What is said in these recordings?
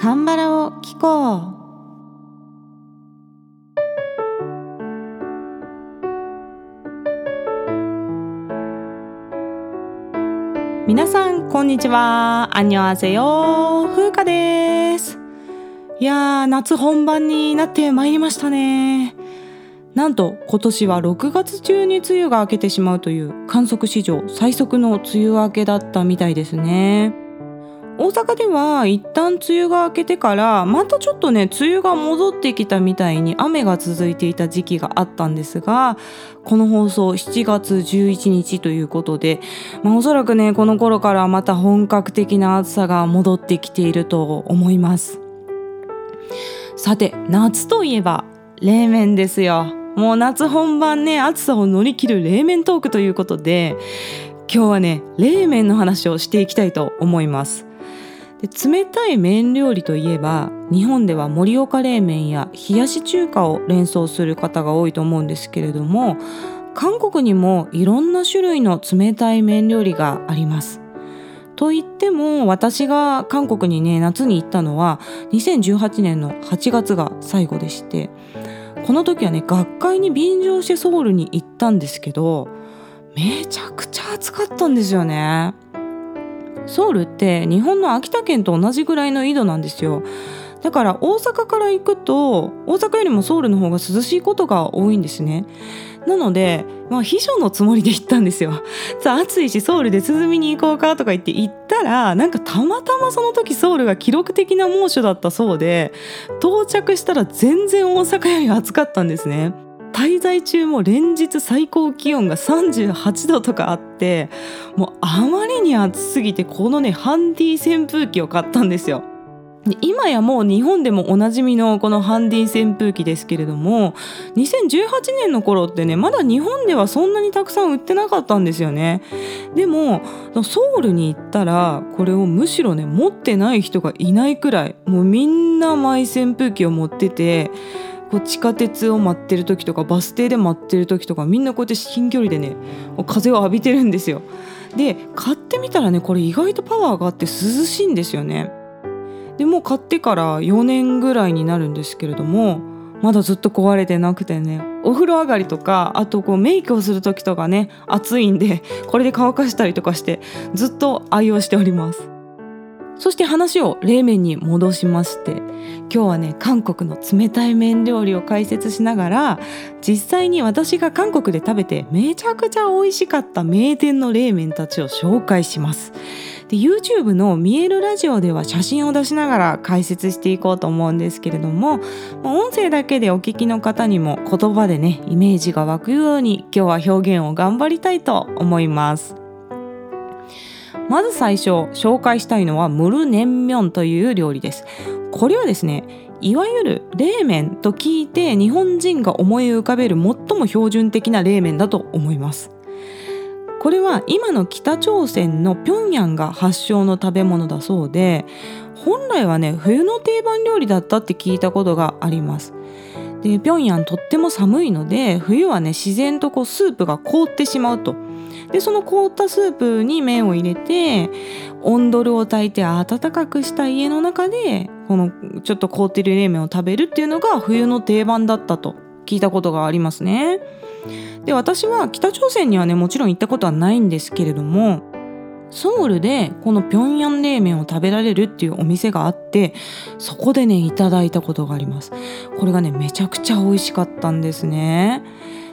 カンバラを聞こう。皆さんこんにちは。アンニョアセヨ風花です。いやー夏本番になってまいりましたね。なんと今年は6月中に梅雨が明けてしまうという観測史上最速の梅雨明けだったみたいですね。大阪では一旦梅雨が明けてからまたちょっとね梅雨が戻ってきたみたいに雨が続いていた時期があったんですがこの放送7月11日ということで、まあ、おそらくねこの頃からまた本格的な暑さが戻ってきていると思います。さて夏といえば冷麺ですよ。もう夏本番ね暑さを乗り切る冷麺トークということで今日はね冷麺の話をしていきたいと思います。で冷たい麺料理といえば日本では盛岡冷麺や冷やし中華を連想する方が多いと思うんですけれども韓国にもいろんな種類の冷たい麺料理があります。と言っても私が韓国にね夏に行ったのは2018年の8月が最後でしてこの時はね学会に便乗してソウルに行ったんですけどめちゃくちゃ暑かったんですよね。ソウルって日本の秋田県と同じぐらいの緯度なんですよだから大阪から行くと大阪よりもソウルの方が涼しいことが多いんですねなので、まあ、秘書のつもりで行ったんですよ。さあ暑いしソウルで涼みに行こうかとか言って行ったらなんかたまたまその時ソウルが記録的な猛暑だったそうで到着したら全然大阪より暑かったんですね。滞在中も連日最高気温が38度とかあってもうあまりに暑すぎてこのねハンディ扇風機を買ったんですよ。今やもう日本でもおなじみのこのハンディ扇風機ですけれども2018年の頃ってねまだ日本ではそんなにたくさん売ってなかったんですよねでもソウルに行ったらこれをむしろね持ってない人がいないくらいもうみんなマイ扇風機を持っててこう地下鉄を待ってる時とかバス停で待ってる時とかみんなこうやって近距離でね風を浴びてるんですよ。で買ってみたらねこれ意外とパワーがあって涼しいんですよね。でもう買ってから4年ぐらいになるんですけれどもまだずっと壊れてなくてねお風呂上がりとかあとこうメイクをする時とかね暑いんでこれで乾かしたりとかしてずっと愛用しております。そして話を冷麺に戻しまして今日はね韓国の冷たい麺料理を解説しながら実際に私が韓国で食べてめちゃくちゃ美味しかった名店の冷麺たちを紹介します。で YouTube の見えるラジオでは写真を出しながら解説していこうと思うんですけれどもまあ音声だけでお聞きの方にも言葉でねイメージが湧くように今日は表現を頑張りたいと思います。まず最初紹介したいのはムルネンミョンという料理です。これはですねいわゆる冷麺と聞いて日本人が思い浮かべる最も標準的な冷麺だと思います。これは今の北朝鮮の平壌が発祥の食べ物だそうで本来はね冬の定番料理だったって聞いたことがあります。で平壌とっても寒いので冬はね自然とこうスープが凍ってしまうとでその凍ったスープに麺を入れて温ドルを炊いて温かくした家の中でこのちょっと凍ってる冷麺を食べるっていうのが冬の定番だったと聞いたことがありますね。で私は北朝鮮にはねもちろん行ったことはないんですけれどもソウルでこの平壌冷麺を食べられるっていうお店があってそこでねいただいたことがありますこれがねめちゃくちゃ美味しかったんですね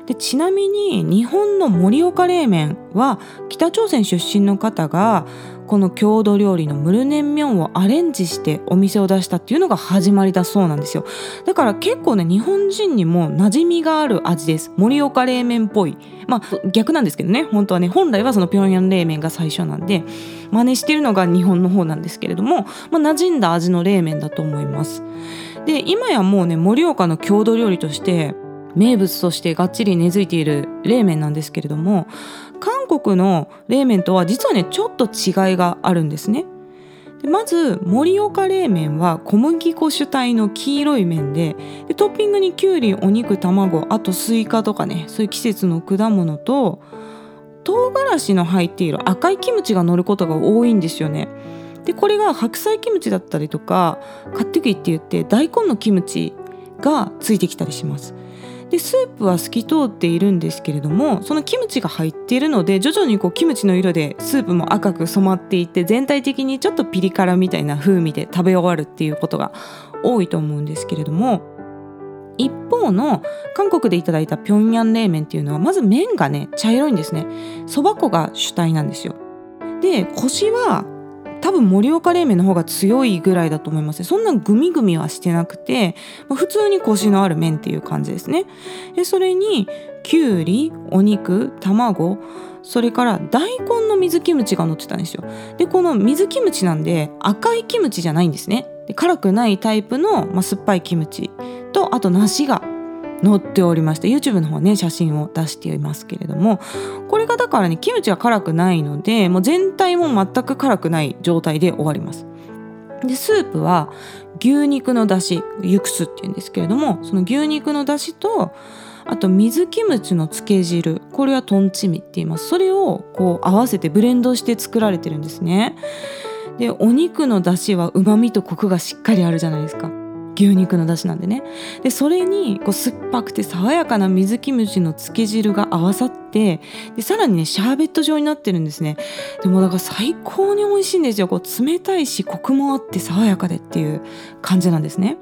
でちなみに日本の盛岡冷麺は北朝鮮出身の方がこの郷土料理のムルネンミョンをアレンジしてお店を出したっていうのが始まりだそうなんですよ。だから結構ね日本人にも馴染みがある味です。盛岡冷麺っぽい。まあ逆なんですけどね。本当はね本来はその平壌冷麺が最初なんで真似してるのが日本の方なんですけれども、まあ、馴染んだ味の冷麺だと思います。で今やもうね盛岡の郷土料理として名物としてがっちり根付いている冷麺なんですけれども韓国の冷麺とは実はねちょっと違いがあるんですね。でまず盛岡冷麺は小麦粉主体の黄色い麺ででトッピングにきゅうりお肉卵あとスイカとかねそういう季節の果物と唐辛子の入っている赤いキムチが乗ることが多いんですよね。でこれが白菜キムチだったりとかカッテキって言って大根のキムチがついてきたりしますでスープは透き通っているんですけれどもそのキムチが入っているので徐々にこうキムチの色でスープも赤く染まっていって全体的にちょっとピリ辛みたいな風味で食べ終わるっていうことが多いと思うんですけれども一方の韓国でいただいたピョンヤン冷麺っていうのはまず麺がね茶色いんですね。そば粉が主体なんですよ。でコシは多分盛岡冷麺の方が強いぐらいだと思いますそんなグミグミはしてなくて、まあ、普通にコシのある麺っていう感じですね。でそれにきゅうりお肉卵それから大根の水キムチが乗ってたんですよ。でこの水キムチなんで赤いキムチじゃないんですね。で辛くないタイプの、まあ、酸っぱいキムチとあと梨が載っておりまして YouTube の方ね写真を出していますけれどもこれがだからねキムチが辛くないのでもう全体も全く辛くない状態で終わります。でスープは牛肉のだしユクスっていうんですけれどもその牛肉のだしとあと水キムチの漬け汁これはトンチミって言います。それをこう合わせてブレンドして作られてるんですね。でお肉の出汁はうまみとコクがしっかりあるじゃないですか。牛肉の出汁なんでね。でそれにこう酸っぱくて爽やかな水キムチの漬け汁が合わさってでさらにねシャーベット状になってるんですね。でもだから最高に美味しいんですよ。こう冷たいしコクもあって爽やかでっていう感じなんですね。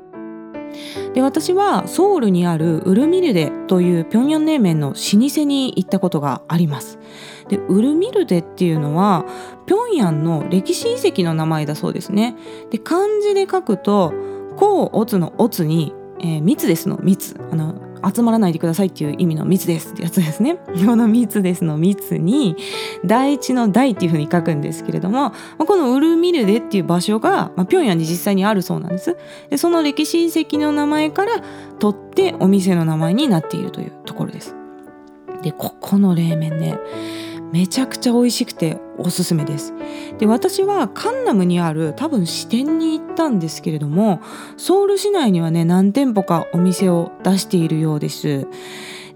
で私はソウルにあるウルミルデという平壌冷麺の老舗に行ったことがあります。でウルミルデっていうのは平壌の歴史遺跡の名前だそうですね。で漢字で書くと甲乙の乙に、えー、密ですの密あの集まらないでくださいっていう意味の密ですってやつですね。この密ですの密に第一の第っていうふうに書くんですけれども、このウルミルデっていう場所が、まあ、平壌に実際にあるそうなんです。でその歴史遺跡の名前から取ってお店の名前になっているというところです。でここの冷麺ねめちゃくちゃ美味しくておすすめです。で私はカンナムにある多分支店に行ったんですけれどもソウル市内にはね何店舗かお店を出しているようです。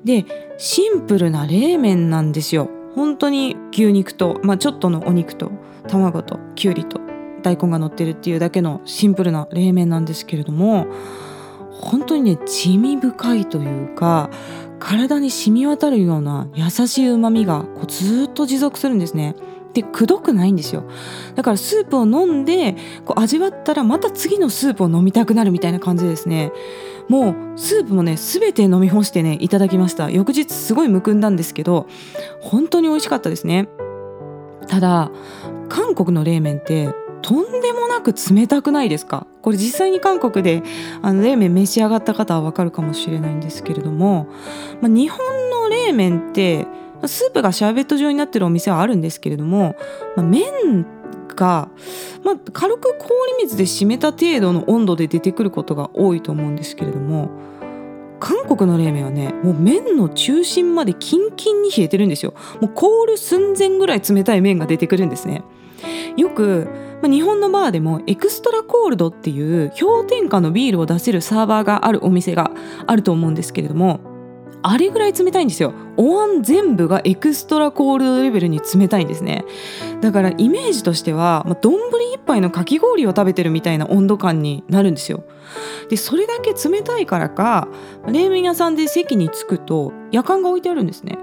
でシンプルな冷麺なんですよ。本当に牛肉と、まあ、ちょっとのお肉と卵ときゅうりと大根が乗ってるっていうだけのシンプルな冷麺なんですけれども本当にね地味深いというか体に染み渡るような優しい旨味がこうずっと持続するんですね。でくどくないんですよ。だからスープを飲んでこう味わったらまた次のスープを飲みたくなるみたいな感じですね。もうスープもね全て飲み干してねいただきました。翌日すごいむくんだんですけど本当に美味しかったですね。ただ韓国の冷麺ってとんでもなく冷たくないですか？これ実際に韓国であの冷麺召し上がった方はわかるかもしれないんですけれども、まあ、日本の冷麺ってスープがシャーベット状になってるお店はあるんですけれども、まあ、麺が、まあ、軽く氷水で締めた程度の温度で出てくることが多いと思うんですけれども韓国の冷麺はねもう麺の中心までキンキンに冷えてるんですよ。もう凍る寸前ぐらい冷たい麺が出てくるんですね。よくまあ、日本のバーでもエクストラコールドっていう氷点下のビールを出せるサーバーがあるお店があると思うんですけれどもあれぐらい冷たいんですよ。お椀全部がエクストラコールドレベルに冷たいんですね。だからイメージとしては丼、まあ、一杯のかき氷を食べてるみたいな温度感になるんですよ。でそれだけ冷たいからか冷麺屋さんで席に着くと夜間が置いてあるんですね。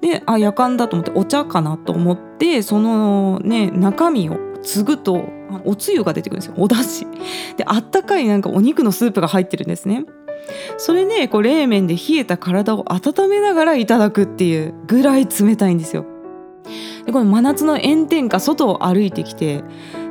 であ夜間だと思ってお茶かなと思ってそのね中身を継ぐとおつゆが出てくるんですよ。おだしであったかいなんかお肉のスープが入ってるんですね。それでこう冷麺で冷えた体を温めながらいただくっていうぐらい冷たいんですよ。でこの真夏の炎天下外を歩いてきて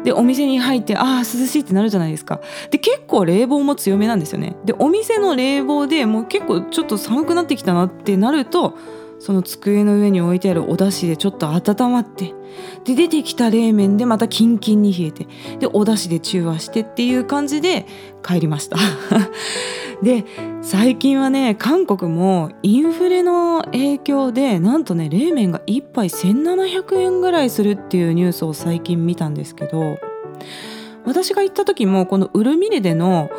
でお店に入ってああ涼しいってなるじゃないですか。で結構冷房も強めなんですよね。でお店の冷房でもう結構ちょっと寒くなってきたなってなるとその机の上に置いてあるお出汁でちょっと温まってで出てきた冷麺でまたキンキンに冷えてでお出汁で中和してっていう感じで帰りました。で最近はね韓国もインフレの影響でなんとね冷麺が1杯1700円ぐらいするっていうニュースを最近見たんですけど私が行った時もこのウルミレでの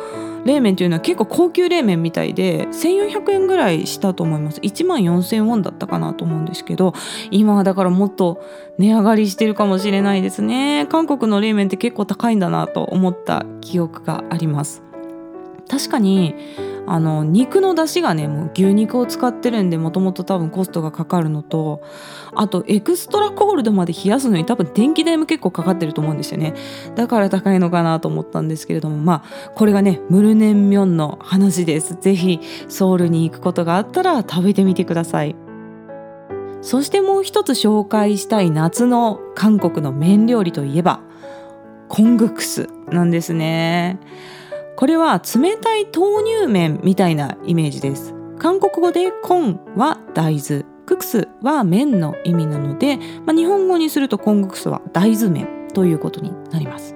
冷麺というのは結構高級冷麺みたいで1400円ぐらいしたと思います。1万4000ウォンだったかなと思うんですけど今はだからもっと値上がりしてるかもしれないですね。韓国の冷麺って結構高いんだなと思った記憶があります。確かにあの肉の出汁がねもう牛肉を使ってるんでもともと多分コストがかかるのとあとエクストラコールドまで冷やすのに多分電気代も結構かかってると思うんですよね。だから高いのかなと思ったんですけれどもまあこれがねムルネンミョンの話です。ぜひソウルに行くことがあったら食べてみてください。そしてもう一つ紹介したい夏の韓国の麺料理といえばコングクスなんですね。これは冷たい豆乳麺みたいなイメージです。韓国語でコンは大豆。ククスは麺の意味なので、まあ、日本語にするとコングクスは大豆麺ということになります。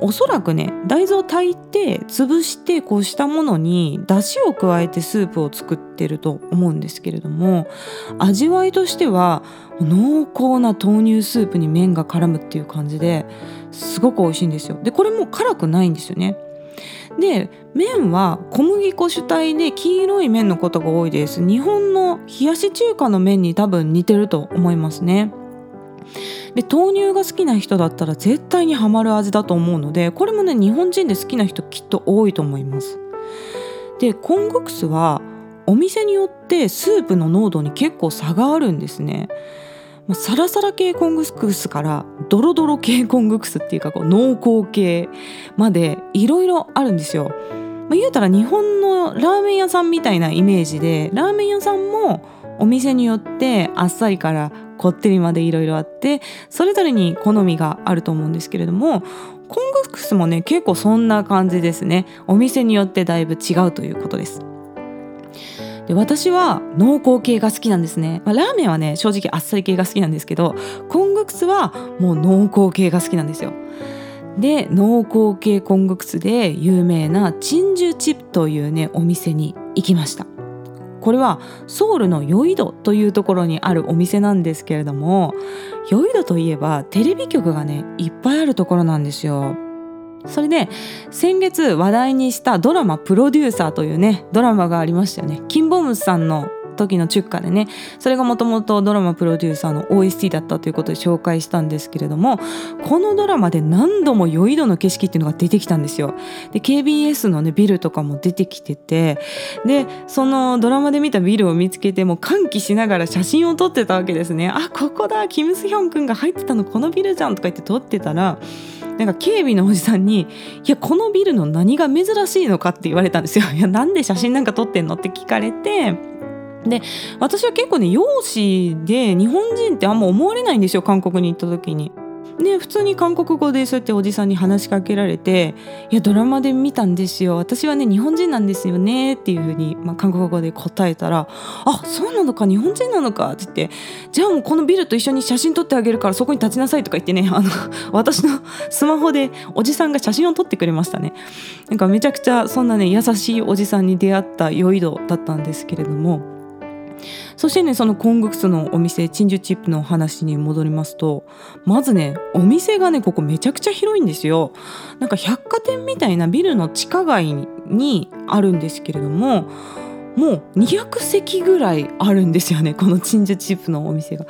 おそらくね大豆を炊いて潰してこうしたものに出汁を加えてスープを作ってると思うんですけれども味わいとしては濃厚な豆乳スープに麺が絡むっていう感じですごく美味しいんですよ。でこれも辛くないんですよね。で麺は小麦粉主体で黄色い麺のことが多いです。日本の冷やし中華の麺に多分似てると思いますね。で豆乳が好きな人だったら絶対にハマる味だと思うのでこれもね日本人で好きな人きっと多いと思います。でコングクスはお店によってスープの濃度に結構差があるんですね。サラサラ系コングクスからドロドロ系コングクスっていうかこう濃厚系までいろいろあるんですよ。まあ、言うたら日本のラーメン屋さんみたいなイメージでラーメン屋さんもお店によってあっさりからこってりまでいろいろあってそれぞれに好みがあると思うんですけれどもコングクスもね結構そんな感じですねお店によってだいぶ違うということです。で私は濃厚系が好きなんですね、まあ、ラーメンはね正直あっさり系が好きなんですけどコングクスはもう濃厚系が好きなんですよ。で濃厚系コングクスで有名なチンジュチップというねお店に行きました。これはソウルのヨイドというところにあるお店なんですけれどもヨイドといえばテレビ局がねいっぱいあるところなんですよ。それで先月話題にしたドラマ「プロデューサー」というねドラマがありましたよね。キンボムスさんの時の中華でねそれがもともとドラマプロデューサーの OST だったということで紹介したんですけれどもこのドラマで何度も酔い戸の景色っていうのが出てきたんですよ。で KBS のねビルとかも出てきててでそのドラマで見たビルを見つけても歓喜しながら写真を撮ってたわけですね。あここだキム・スヒョン君が入ってたのこのビルじゃんとか言って撮ってたらなんか警備のおじさんに「いやこのビルの何が珍しいのか?」って言われたんですよ。いやなんで写真なんか撮ってんのって聞かれてで私は結構ね容姿で日本人ってあんま思われないんですよ韓国に行った時に。で普通に韓国語でそうやっておじさんに話しかけられて「いやドラマで見たんですよ私はね日本人なんですよね」っていうふうに、まあ、韓国語で答えたら「あそうなのか日本人なのか」って言って「じゃあもうこのビルと一緒に写真撮ってあげるからそこに立ちなさい」とか言ってねあの 私のスマホでおじさんが写真を撮ってくれましたね。なんかめちゃくちゃそんなね優しいおじさんに出会った酔い戸だったんですけれども。そしてねそのコングクスのお店チンジュチップのお話に戻りますとまずねお店がねここめちゃくちゃ広いんですよ。なんか百貨店みたいなビルの地下街にあるんですけれどももう200席ぐらいあるんですよね このチンジュチップのお店が。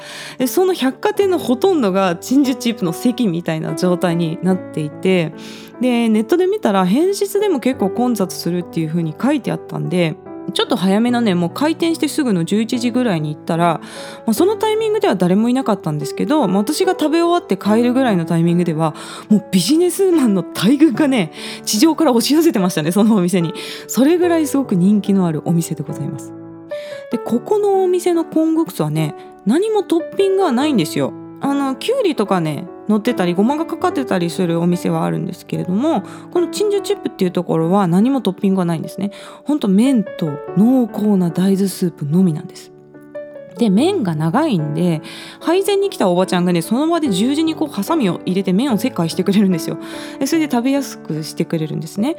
その百貨店のほとんどがチンジュチップの席みたいな状態になっていてでネットで見たら平日でも結構混雑するっていう風に書いてあったんでちょっと早めのねもう開店してすぐの11時ぐらいに行ったら、まあ、そのタイミングでは誰もいなかったんですけど、まあ、私が食べ終わって帰るぐらいのタイミングではもうビジネスマンの大群がね地上から押し寄せてましたねそのお店に。それぐらいすごく人気のあるお店でございます。でここのお店のコングクスはね何もトッピングはないんですよ。あのきゅうりとかね乗ってたりごまがかかってたりするお店はあるんですけれどもこのチンジュチップっていうところは何もトッピングはないんですね。ほんと麺と濃厚な大豆スープのみなんです。で麺が長いんで配膳に来たおばちゃんがねその場で十字にこうハサミを入れて麺を切開してくれるんですよ。でそれで食べやすくしてくれるんですね。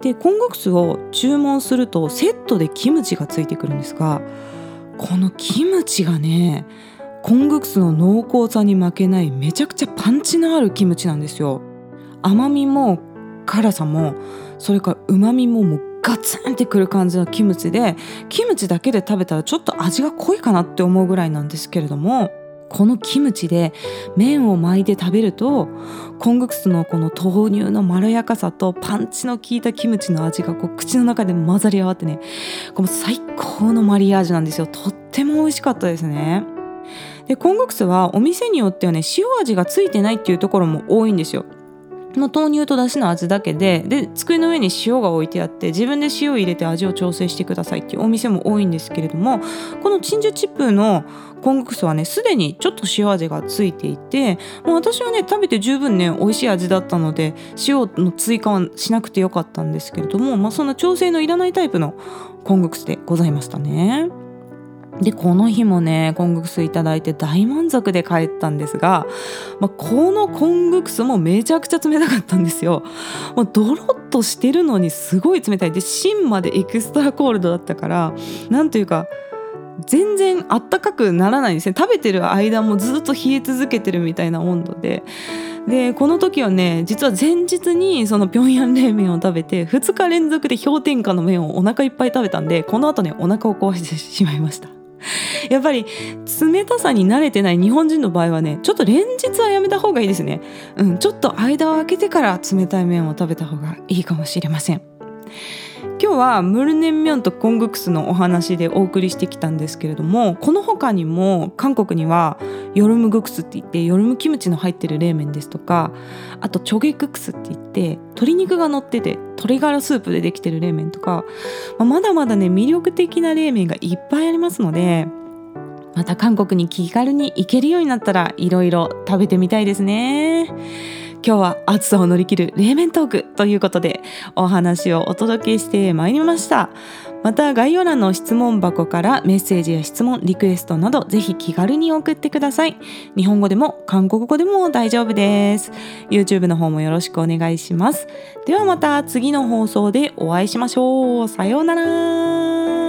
でコングクスを注文するとセットでキムチがついてくるんですがこのキムチがねコングクスの濃厚さに負けないめちゃくちゃパンチのあるキムチなんですよ。甘みも辛さもそれから旨味ももうガツンってくる感じのキムチでキムチだけで食べたらちょっと味が濃いかなって思うぐらいなんですけれどもこのキムチで麺を巻いて食べるとコングクスのこの豆乳のまろやかさとパンチの効いたキムチの味がこう口の中で混ざり合わってねこの最高のマリアージュなんですよ。とっても美味しかったですね。でコングクスはお店によってはね塩味がついてないっていうところも多いんですよの豆乳とだしの味だけでで机の上に塩が置いてあって自分で塩を入れて味を調整してくださいっていうお店も多いんですけれどもこの鎮守チップのコングクスはねすでにちょっと塩味がついていてもう私はね食べて十分ね美味しい味だったので塩の追加はしなくてよかったんですけれども、まあ、そんな調整のいらないタイプのコングクスでございましたね。でこの日もねコングクスいただいて大満足で帰ったんですが、まあ、このコングクスもめちゃくちゃ冷たかったんですよ。まあ、ドロッとしてるのにすごい冷たいで芯までエクストラコールドだったからなんというか全然あったかくならないんですね食べてる間もずっと冷え続けてるみたいな温度で。でこの時はね実は前日にその平壌冷麺を食べて2日連続で氷点下の麺をお腹いっぱい食べたんでこの後ねお腹を壊してしまいました。やっぱり冷たさに慣れてない日本人の場合はねちょっと連日はやめた方がいいですね。うんちょっと間を空けてから冷たい麺を食べた方がいいかもしれません。今日はムルネンミョンとコングクスのお話でお送りしてきたんですけれどもこの他にも韓国にはヨルムグクスって言ってヨルムキムチの入ってる冷麺ですとかあとチョゲククスって言って鶏肉が乗ってて鶏ガラスープでできてる冷麺とか、まあ、まだまだね魅力的な冷麺がいっぱいありますのでまた韓国に気軽に行けるようになったらいろいろ食べてみたいですね。今日は暑さを乗り切る冷麺トークということでお話をお届けしてまいりました。また概要欄の質問箱からメッセージや質問、リクエストなどぜひ気軽に送ってください。日本語でも韓国語でも大丈夫です。YouTube の方もよろしくお願いします。ではまた次の放送でお会いしましょう。さようなら。